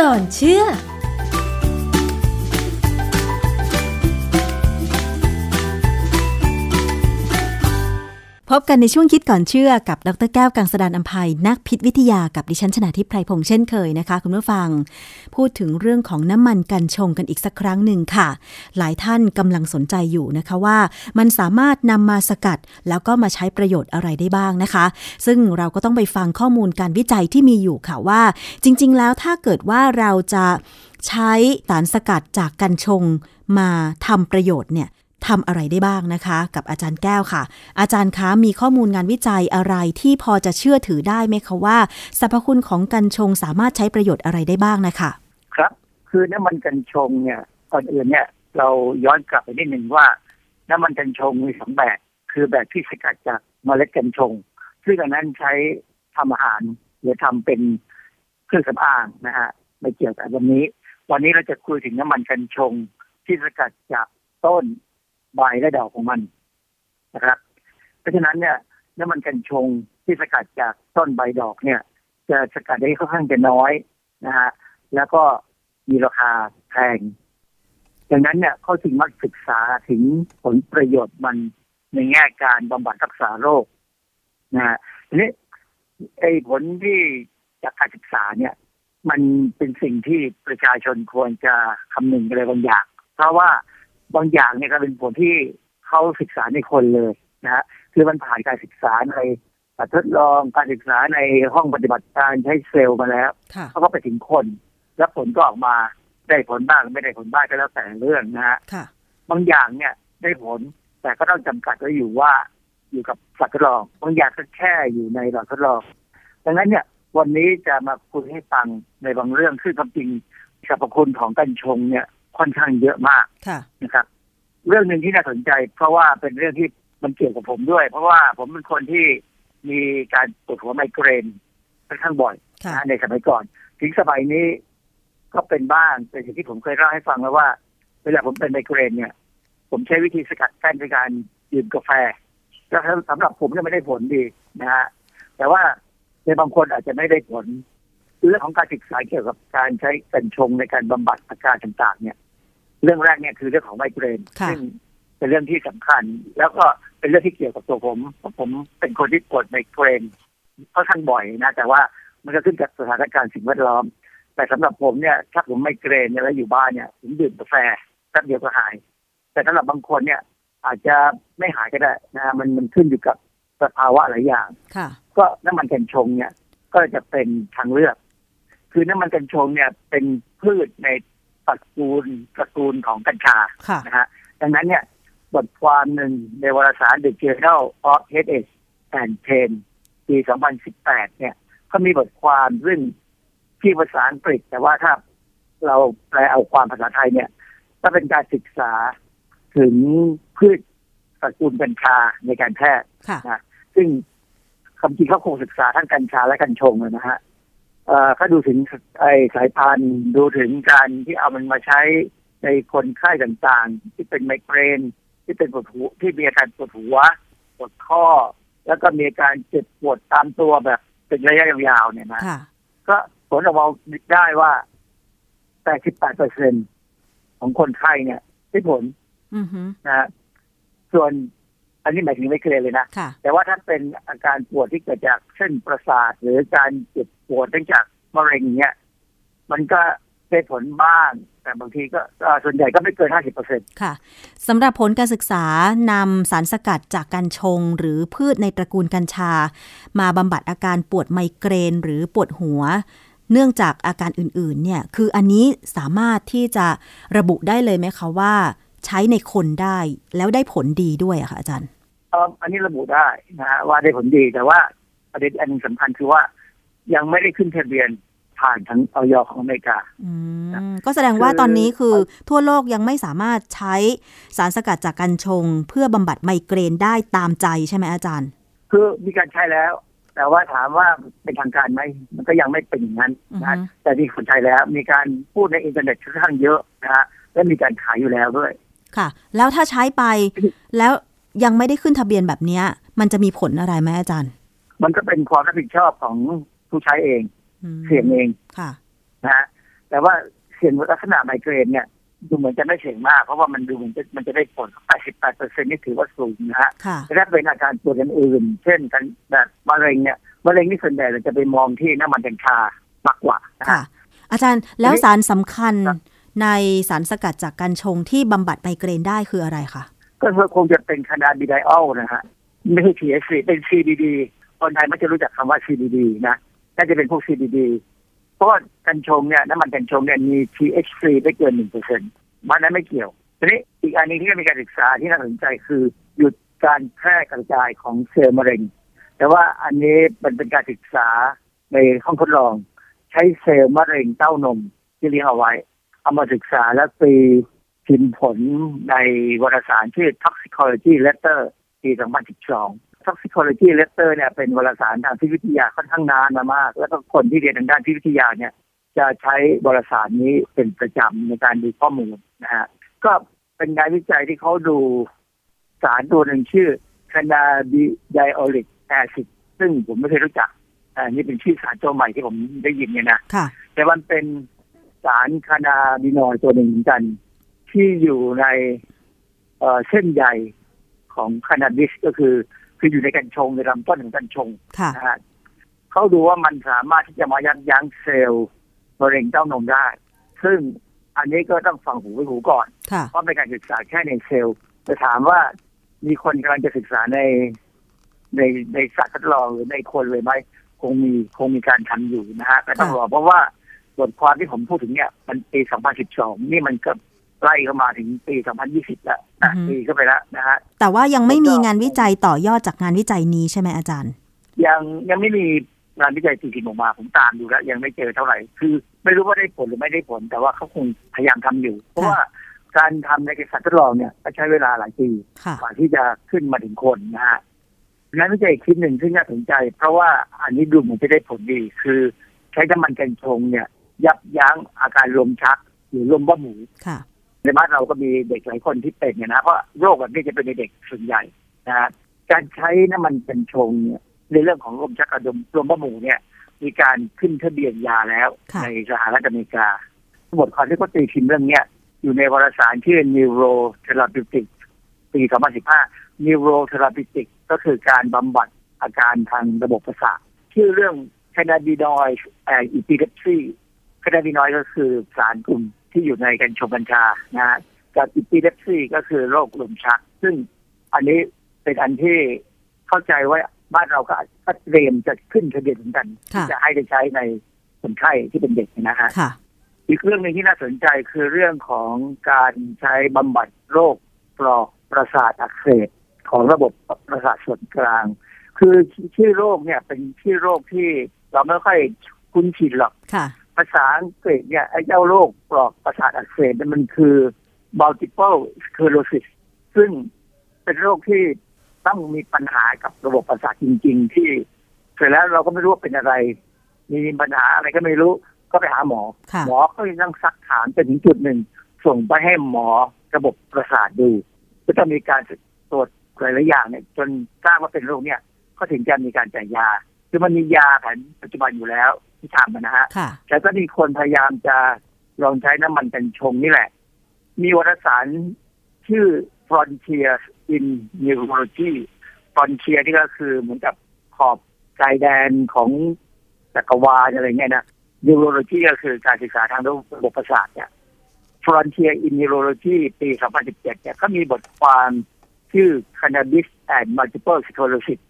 ก่อนเชื่อ พบกันในช่วงคิดก่อนเชื่อกับดรแก้วกังสดานอัมภัยนักพิษวิทยากับดิฉันชนาทิพไพรพงษ์เช่นเคยนะคะ คุณผู้ฟัง พูดถึงเรื่องของน้ำมันกันชงกันอีกสักครั้งหนึ่งค่ะ หลายท่านกำลังสนใจอยู่นะคะว่า มันสามารถนำมาสกัด แล้วก็มาใช้ประโยชน์อะไรได้บ้างนะคะ ซึ่งเราก็ต้องไปฟังข้อมูลการวิจัยที่มีอยู่ค่ะว่า จริง ๆ แล้วถ้าเกิดว่าเราจะใช้สารสกัดจากกัญชงมาทำประโยชน์เนี่ย ทำอะไรได้บ้างนะคะ กับอาจารย์แก้วค่ะ อาจารย์คะมีข้อมูลงานวิจัยอะไรที่พอจะเชื่อถือได้ไหมคะว่าสรรพคุณของกัญชงสามารถใช้ประโยชน์อะไรได้บ้างนะคะ ครับ คือน้ำมันกัญชงเนี่ยก่อนอื่นเนี่ยเราย้อนกลับไปนิดหนึ่งว่า น้ำมันกัญชงมีสองแบบ คือแบบที่สกัดจากเมล็ดกัญชง ซึ่งอันนั้นใช้ทำอาหารหรือทำเป็นเครื่องสำอางนะฮะไม่เกี่ยวกับวันนี้ วันนี้เราจะคุยถึงน้ำมันกัญชงที่สกัดจากต้น ใบและดอกของมันนะครับ เพราะฉะนั้นเนี่ยน้ำมันกัญชงที่สกัดจากต้นใบดอกเนี่ย จะสกัดได้ค่อนข้างจะน้อยนะฮะแล้วก็มีราคาแพงดังนั้นเนี่ยเขาจึงมักศึกษาถึงผลประโยชน์มันในแง่การบำบัดรักษาโรคนะฮะทีนี้ไอ้ผลที่จากการศึกษาเนี่ย มันเป็นสิ่งที่ประชาชนควรจะคำนึงอะไรบางอย่าง เพราะว่า บางอย่างเนี่ยก็เป็นผลที่เขาศึกษาในคนเลยนะฮะคือมันผ่านการศึกษาในทดลองการศึกษาในห้องปฏิบัติการใช้เซลล์มาแล้วเขาก็ไปถึงคน แล้วผลก็ออกมาได้ผลบ้างไม่ได้ผลบ้างก็แล้วแต่เรื่องนะฮะบางอย่างเนี่ยได้ผลแต่ก็ต้องจำกัดไว้อยู่ว่าอยู่กับสัตว์ทดลองบางอย่างก็แค่อยู่ในหลอดทดลองดังนั้นเนี่ย วันนี้จะมาคุยให้ฟังในบางเรื่องซึ่งความจริงสรรพคุณของกัญชงเนี่ย ค่อนข้างเยอะมากนะครับ เรื่องหนึ่งที่น่าสนใจ เพราะว่าเป็นเรื่องที่มันเกี่ยวกับผมด้วย เพราะว่าผมเป็นคนที่มีการปวดหัวไมเกรนค่อนข้างบ่อยนะในสมัยก่อน ถึงสมัยนี้ก็เป็นบ้างเป็นสิ่งที่ผมเคยเล่าให้ฟังแล้วว่า เวลาผมเป็นไมเกรนเนี่ย ผมใช้วิธีสกัดกั้นในการดื่มกาแฟแล้วสำหรับผมเนี่ยไม่ได้ผลดีนะฮะแต่ว่าในบางคนอาจจะไม่ได้ผลเรื่องของการศึกษาเกี่ยวกับการใช้กัญชงในการบำบัดอาการต่าง ๆ เนี่ย เรื่องแรกเนี่ยคือเรื่องของไมเกรนซึ่งเป็นเรื่องที่สำคัญ แล้วก็เป็นเรื่องที่เกี่ยวกับตัวผมเพราะผมเป็นคนที่ปวดไมเกรนค่อนข้างบ่อยนะ แต่ว่ามันก็ขึ้นกับสถานการณ์สิ่งแวดล้อม แต่สำหรับผมเนี่ย ถ้าผมไมเกรนเนี่ยแล้วอยู่บ้านเนี่ยผมดื่มกาแฟแป๊บเดียวก็หาย แต่สำหรับบางคนเนี่ย อาจจะไม่หายก็ได้นะมันมันขึ้นอยู่กับสภาวะหลายอย่างก็น้ำมันกัญชงเนี่ย ก็จะเป็นทางเลือก คือน้ำมันกัญชงเนี่ยเป็นพืชใน ตระกูลตระกูลของกัญชานะฮะดังนั้นเนี่ยบทความหนึ่งในวารสาร The Journal of Health and Pain ปี 2018 เนี่ยเขามีบทความเรื่องที่ภาษาอังกฤษ แต่ว่าถ้าเราแปลเอาความภาษาไทยเนี่ยก็เป็นการศึกษาถึงพืชตระกูลกัญชาในการแพทย์นะซึ่งคำจริงเขาคงศึกษาทั้งกัญชาและกัญชงนะฮะ เขาดูถึงไอ้สายพันธุ์ดูถึงการที่เอามันมาใช้ในคนไข้ต่างๆ ที่เป็นไมเกรน ที่เป็นปวดหัวที่มีอาการปวดหัวปวดข้อ แล้วก็มีการเจ็บปวดตามตัวแบบเป็นระยะยาวๆเนี่ยนะก็ผลออกมาได้ว่า 88เปอร์เซ็นของคนไข้เนี่ยได้ผลนะส่วน อันนี้หมายถึงไม่เคลเลยนะ แต่ว่าถ้าเป็นอาการปวดที่เกิดจากเส้นประสาท หรือการเจ็บปวดเนื่องจากมะเร็งเนี้ยมันก็ได้ผลบ้าง แต่บางทีก็ส่วนใหญ่ก็ไม่เกินห้าสิบเปอร์เซ็นต์ค่ะสำหรับผลการศึกษานำสารสกัดจากกัญชง หรือพืชในตระกูลกัญชา มาบำบัดอาการปวดไมเกรน หรือปวดหัว เนื่องจากอาการอื่นๆ เนี่ย คืออันนี้สามารถที่จะระบุได้เลยไหมคะว่า ใช้ในคนได้แล้วได้ผลดีด้วยอะค่ะอาจารย์อันนี้ระบุได้นะฮะว่าได้ผลดีแต่ว่าประเด็นอันสำคัญคือว่า ยังไม่ได้ขึ้นทะเบียนผ่านทั้งออยของอเมริกาก็แสดงว่าตอนนี้คือทั่วโลกยังไม่สามารถใช้สารสกัดจากกัญชง เพื่อบำบัดไมเกรนได้ตามใจใช่ไหมอาจารย์ คือมีการใช้แล้ว แต่ว่าถามว่าเป็นทางการไหมมันก็ยังไม่เป็นอย่างนั้นนะแต่ที่คนใช้แล้ว มีการพูดในอินเทอร์เน็ตค่อนข้างเยอะนะฮะและมีการขายอยู่แล้วด้วย ค่ะ แล้วถ้าใช้ไป แล้วยังไม่ได้ขึ้นทะเบียนแบบนี้มันจะมีผลอะไรไหมอาจารย์ มันก็เป็นความรับผิดชอบของผู้ใช้เอง เสี่ยงเองค่ะนะฮะแต่ว่าเสี่ยงลักษณะไมเกรนเนี่ยดูเหมือนจะไม่เสี่ยงมาก เพราะว่ามันดูเหมือนจะมันจะได้ผล 88เปอร์เซ็นต์นี่ถือว่าสูงนะฮะค่ะแต่ถ้าเป็นอาการปวดอื่นๆเช่นกันแบบมะเร็งเนี่ยมะเร็งนี่ส่วนใหญ่เราจะไปมองที่น้ำมันกัญชามากกว่านะค่ะฮะอาจารย์แล้วทีนี้สารสำคัญครับ ในสารสกัดจากกัญชงที่บำบัดไมเกรนได้คืออะไรคะก็คงจะเป็นคานาบิไดออลนะฮะไม่ใช่ THC เป็น CBD คนไทยไม่จะรู้จักคำว่า CBD นะน่าจะเป็นพวก CBD เพราะว่ากัญชงเนี่ยน้ำมันกัญชงเนี่ยมี THC ไม่เกินหนึ่งเปอร์เซ็นต์มันนั้นไม่เกี่ยวทีนี้อีกอันนึงที่มีการศึกษาที่น่าสนใจคือหยุดการแพร่กระจายของเซลล์มะเร็ง แต่ว่าอันนี้มันเป็นการศึกษาในห้องทดลอง ใช้เซลล์มะเร็งเต้านมที่เลี้ยงเอาไว้ เอามาศึกษาแล้วปีพิมพ์ผลในวารสารชื่อ Toxicology Letter ปี 2012 Toxicology Letter เนี่ยเป็นวารสารทางพิษวิทยาค่อนข้างนานมามาก แล้วก็คนที่เรียนทางด้านพิษวิทยาเนี่ยจะใช้วารสารนี้เป็นประจำในการดูข้อมูลนะฮะก็เป็นงานวิจัยที่เขาดูสารตัวหนึ่งชื่อ cannabidiolic acid ซึ่งผมไม่เคยรู้จักอ่านี่เป็นชื่อสารตัวใหม่ที่ผมได้ยินเนี่ยนะค่ะแต่มันเป็น สารคานาบินอยด์ตัวหนึ่งเหมือนกัน ที่อยู่ในเอ่อเส้นใยของคานาบิสก็คือ คืออยู่ในกัญชงในลำต้นของกัญชงค่ะนะฮะเขาดูว่ามันสามารถที่จะมายับยั้งเซลล์มะเร็งเต้านมได้ ซึ่งอันนี้ก็ต้องฟังหูไว้หูก่อนค่ะเพราะเป็นการศึกษาแค่ในเซลล์จะถามว่ามีคนกำลังจะศึกษาในในในสัตว์ทดลองหรือในคนเลยไหมคงมีคงมีการทำอยู่นะฮะแต่ต้องรอเพราะว่า บทความที่ผมพูดถึงเนี่ย มันปี 2012 นี่มันก็ไล่เข้ามาถึงปี 2020 แล้วนะอือฮึปีก็ไปแล้วนะฮะแต่ว่ายังไม่มีแล้วก็งานวิจัยต่อยอดจากงานวิจัยนี้ใช่ไหมอาจารย์ ยังยังไม่มีงานวิจัยจริงๆออกมาผมตามดูแล้ว ยังไม่เจอเท่าไหร่ คือไม่รู้ว่าได้ผลหรือไม่ได้ผล แต่ว่าเขาคงพยายามทำอยู่ เพราะว่าการทำในสัตว์ทดลองเนี่ยก็ใช้เวลาหลายปีค่ะกว่าที่จะขึ้นมาถึงคนนะฮะงานวิจัยอีกชิ้นหนึ่งที่น่าสนใจ เพราะว่าอันนี้ดูเหมือนจะได้ผลดี คือใช้น้ำมันกัญชงเนี่ย ยับยั้งอาการลมชักหรือลมบ้าหมูค่ะในบ้านเราก็มีเด็กหลายคนที่เป็นเนี่ยนะเพราะโรคแบบนี้จะเป็นในเด็กส่วนใหญ่นะฮะการใช้น้ำมันกัญชงเนี่ยในเรื่องของลมชักกับลมลมบ้าหมูเนี่ย มีการขึ้นทะเบียนยาแล้วค่ะในสหรัฐอเมริกาบทความที่เขาตีพิมพ์เรื่องเนี้ยอยู่ในวารสารชื่อ Neurotherapeutic ปี 2015 Neurotherapeutic ก็คือการบำบัดอาการทางระบบประสาทชื่อเรื่อง cannabinoid and epilepsy cannabinoid ก็คือสารกลุ่มที่อยู่ในกัญชงกัญชานะฮะกับ epilepsy ก็คือโรคลมชัก ซึ่งอันนี้เป็นอันที่เข้าใจว่าบ้านเราก็ก็เตรียมจะขึ้นทะเบียนเหมือนกันค่ะที่จะให้ได้ใช้ในคนไข้ที่เป็นเด็กนะฮะค่ะอีกเรื่องหนึ่งที่น่าสนใจคือเรื่องของการใช้บำบัดโรคปลอกประสาทอักเสบของระบบประสาทส่วนกลาง คือชื่อโรคเนี่ยเป็นชื่อโรคที่เราไม่ค่อยคุ้นชินหรอกค่ะภาษาอังกฤษเนี่ยไอ้เจ้าโรคปลอกประสาทอักเสบเนี่ยมันคือ multiple sclerosis ซึ่งเป็นโรคที่ต้องมีปัญหากับระบบประสาทจริง ๆ ที่เสร็จแล้วเราก็ไม่รู้ว่าเป็นอะไร มีปัญหาอะไรก็ไม่รู้ก็ไปหาหมอค่ะหมอก็ยังต้องซักถามจนถึงจุดหนึ่ง ส่งไปให้หมอระบบประสาทดู ก็จะมีการตรวจหลายๆอย่างเนี่ย จนทราบว่าเป็นโรคเนี่ย ก็ถึงจะมีการจ่ายยา คือมันมียาแผนปัจจุบันอยู่แล้ว ที่ทำนะฮะค่ะแต่ก็มีคนพยายามจะลองใช้น้ำมันกัญชงนี่แหละ มีวารสารชื่อ Frontier in Neurology Frontier นี่ก็คือเหมือนกับขอบชายแดนของจักรวาลอะไรเงี้ยนะ Neurology ก็คือการศึกษาทางระบบประสาทเนี่ย Frontier in Neurology ปี 2017 เนี่ยก็มีบทความชื่อ Cannabis and Multiple Sclerosis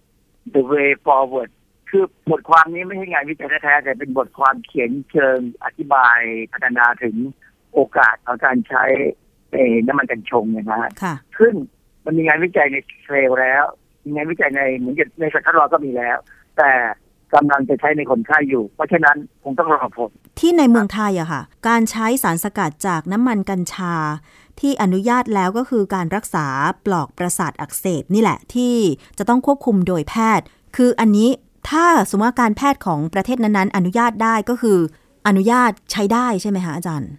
The Way Forward คือบทความนี้ไม่ใช่งานวิจัยแท้ๆแต่เป็นบทความเขียนเชิงอธิบายพัฒนาถึงโอกาสของการใช้เอ่อน้ำมันกัญชงเนี่ยนะฮะค่ะซึ่งมันมีงานวิจัยในเทรลแล้ว มีงานวิจัยในเหมือนกับในสัตว์ทดลองก็มีแล้ว แต่กำลังจะใช้ในคนไข้อยู่ เพราะฉะนั้นคงต้องรอผลที่ในเมืองไทยอะค่ะ การใช้สารสกัดจากน้ำมันกัญชา ที่อนุญาตแล้วก็คือการรักษาปลอกประสาทอักเสบนี่แหละที่จะต้องควบคุมโดยแพทย์ คืออันนี้ ถ้าสมมติว่าการแพทย์ของประเทศนั้นๆ อนุญาตได้ก็คือ อนุญาตใช้ได้ใช่ไหมคะอาจารย์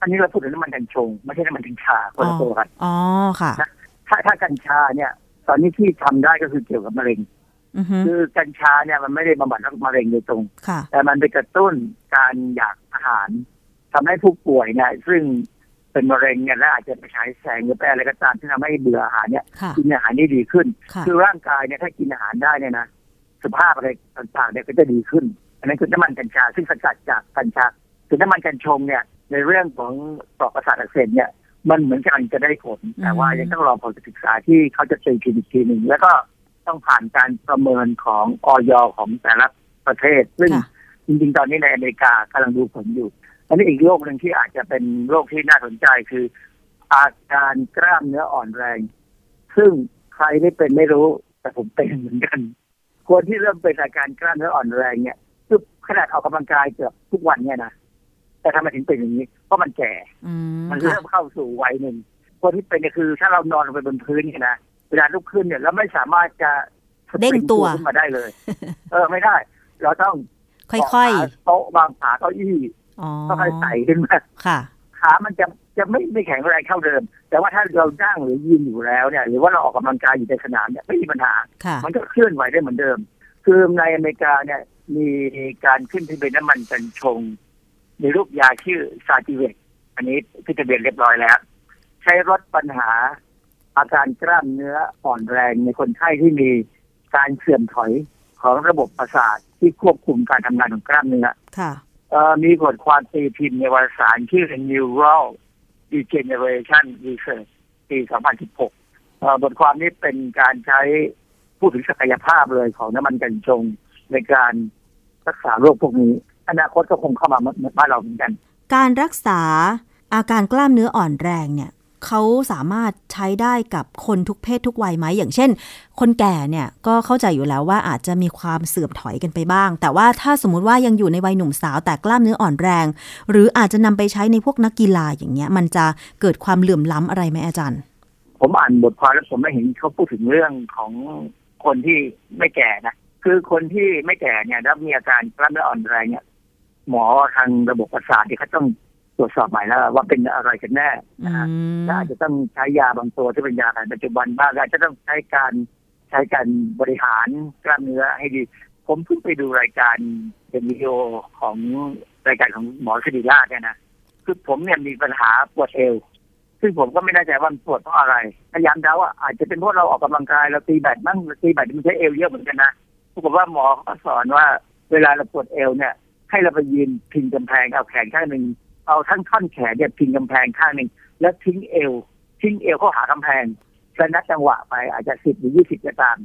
อันนี้เราพูดถึงน้ำมันกัญชง ไม่ใช่น้ำมันกัญชาคนละตัวกันอ๋อค่ะ ถ้าถ้ากัญชาเนี่ย ตอนนี้ที่ทำได้ก็คือเกี่ยวกับมะเร็งอือฮึคือกัญชาเนี่ยมันไม่ได้บำบัดโรคมะเร็งโดยตรงค่ะแต่มันไปกระตุ้นการอยากอาหารทำให้ผู้ป่วยเนี่ยซึ่งเป็นมะเร็งเนี่ยและอาจจะไปใช้แสงหรือไปอะไรก็ตามที่ทำให้เบื่ออาหารเนี่ยค่ะกินอาหารได้ดีขึ้นค่ะคือร่างกายเนี่ยถ้ากินอาหารได้เนี่ยนะ สภาพอะไรต่างๆเนี่ยก็จะดีขึ้น อันนั้นคือน้ำมันกัญชาซึ่งสกัดจากกัญชาคือน้ำมันกัญชงเนี่ย ในเรื่องของปลอกประสาทอักเสบเนี่ย มันเหมือนกันจะได้ผล แต่ว่ายังต้องรอผลการศึกษาที่เขาจะตีพิมพ์อีกทีหนึ่งแล้วก็ต้องผ่านการประเมินของออยของแต่ละประเทศ ซึ่งค่ะจริงๆ ตอนนี้ในอเมริกากำลังดูผลอยู่ อันนี้อีกโรคหนึ่งที่อาจจะเป็นโรคที่น่าสนใจคือ อาการกล้ามเนื้ออ่อนแรง ซึ่งใครไม่เป็นไม่รู้แต่ผมเป็นเหมือนกัน คนที่เริ่มเป็นอาการกล้ามเนื้ออ่อนแรงเนี่ยคือขนาดออกกำลังกายเกือบทุกวันเนี่ยนะแต่ทำไมถึงเป็นอย่างนี้ เพราะมันแก่อืมมันค่ะเริ่มเข้าสู่วัยหนึ่งคนที่เป็นเนี่ยคือ ถ้าเรานอนลงไปบนพื้นเนี่ยนะเวลาลุกขึ้นเนี่ยเราไม่สามารถจะสปริเด้งตัวขึ้นมาได้เลย เออไม่ได้ เราต้องค่อยเกาะขาโต๊ะวางขาเก้าอี้ๆอ๋อต้องค่อยใส่ขึ้นมาค่ะขามันจะ จะไม่ไม่แข็งแรงเท่าเดิม แต่ว่าถ้าเรานั่งหรือยืนอยู่แล้วเนี่ยหรือว่าเราออกกำลังกายอยู่ในสนามเนี่ยไม่มีปัญหาค่ะมันก็เคลื่อนไหวได้เหมือนเดิม คือในอเมริกาเนี่ยมีการขึ้นทะเบียนน้ำมันกัญชงมีรูปยาชื่อซาติเวกอันนี้ขึ้นทะเบียนเรียบร้อยแล้ว ใช้ลดปัญหา อาการกล้ามเนื้ออ่อนแรงในคนไข้ที่มีการเสื่อมถอยของระบบประสาทที่ควบคุมการทำงานของกล้ามเนื้อค่ะเอ่อมีบทความตีพิมพ์ในวารสารชื่อ Neural Regeneration Research ปี 2016 บทความนี้เป็นการใช้พูดถึงศักยภาพเลยของน้ำมันกัญชงในการรักษาโรคพวกนี้ อนาคตก็คงเข้ามาบ้านเราเหมือนกัน การรักษาอาการกล้ามเนื้ออ่อนแรงเนี่ย เขาสามารถใช้ได้กับคนทุกเพศทุกวัยไหม อย่างเช่น คนแก่เนี่ยก็เข้าใจอยู่แล้วว่าอาจจะมีความเสื่อมถอยกันไปบ้าง แต่ว่าถ้าสมมุติว่ายังอยู่ในวัยหนุ่มสาวแต่กล้ามเนื้ออ่อนแรง หรืออาจจะนำไปใช้ในพวกนักกีฬาอย่างเงี้ย มันจะเกิดความเหลื่อมล้ำอะไรไหมอาจารย์ ผมอ่านบทความแล้วผมไม่เห็นเขาพูดถึงเรื่องของคนที่ไม่แก่นะคือคนที่ไม่แก่เนี่ยแล้วมีอาการกล้ามเนื้ออ่อนแรงเนี่ยหมอทางระบบประสาทที่เขาต้อง ตรวจสอบใหม่แล้วว่าเป็นอะไรกันแน่อืนะฮะมและอาจจะต้องใช้ยาบางตัวที่เป็นยาแผนปัจจุบันบ้างและอาจจะต้องใช้การใช้การบริหารกล้ามเนื้อให้ดี ผมเพิ่งไปดูรายการเป็นวิดีโอของรายการของหมอสิริราชเนี่ยนะคือผมเนี่ยมีปัญหาปวดเอวซึ่งผมก็ไม่แน่ใจว่ามันปวดเพราะอะไรพยายามเดาว่าอาจจะเป็นเพราะเราออกกำลังกายเราตีแบดมั่งตีแบดมันใช้เอวเยอะเหมือนกันนะปรากฏว่าหมอเขาสอนว่า เวลาเราปวดเอวเนี่ย ให้เราไปยืนพิงกำแพงเอาแขนข้างหนึ่ง เอาทั้งท่อนแขนเนี่ยพิงกำแพงข้างหนึ่งแล้วทิ้งเอว ทิ้งเอวเข้าหากำแพงแล้วนัดจังหวะไปอาจจะสิบหรือยี่สิบก็ตาม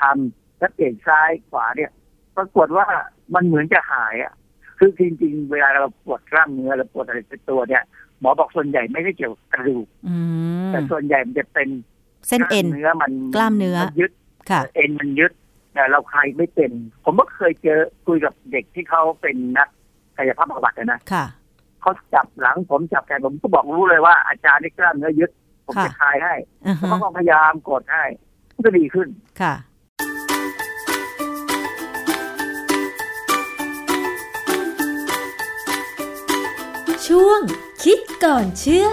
ทำแล้วเปลี่ยนซ้ายขวาเนี่ย ปรากฏว่ามันเหมือนจะหายอะ คือจริงๆ เวลาเราปวดกล้ามเนื้อหรือปวดอะไรเป็นตัวเนี่ย หมอบอกส่วนใหญ่ไม่ได้เกี่ยวกับกระดูกอืมแต่ส่วนใหญ่มันจะเป็นเส้นเอ็นกล้ามเนื้อมันกล้ามเนื้อนยึดค่ะ เอ็นมันยึดแต่เราใครไม่เป็น ผมก็เคยเจอคุยกับเด็กที่เขาเป็นนักกายภาพบำบัดอะนะค่ะ เขาจับหลังผมจับแขนผมก็บอกรู้เลยว่าอาจารย์นี่กล้ามเนื้อยึด ผมค่ะจะคลายให้อือฮะเขาก็พยายามกดให้มันก็ดีขึ้นค่ะช่วงคิดก่อนเชื่อ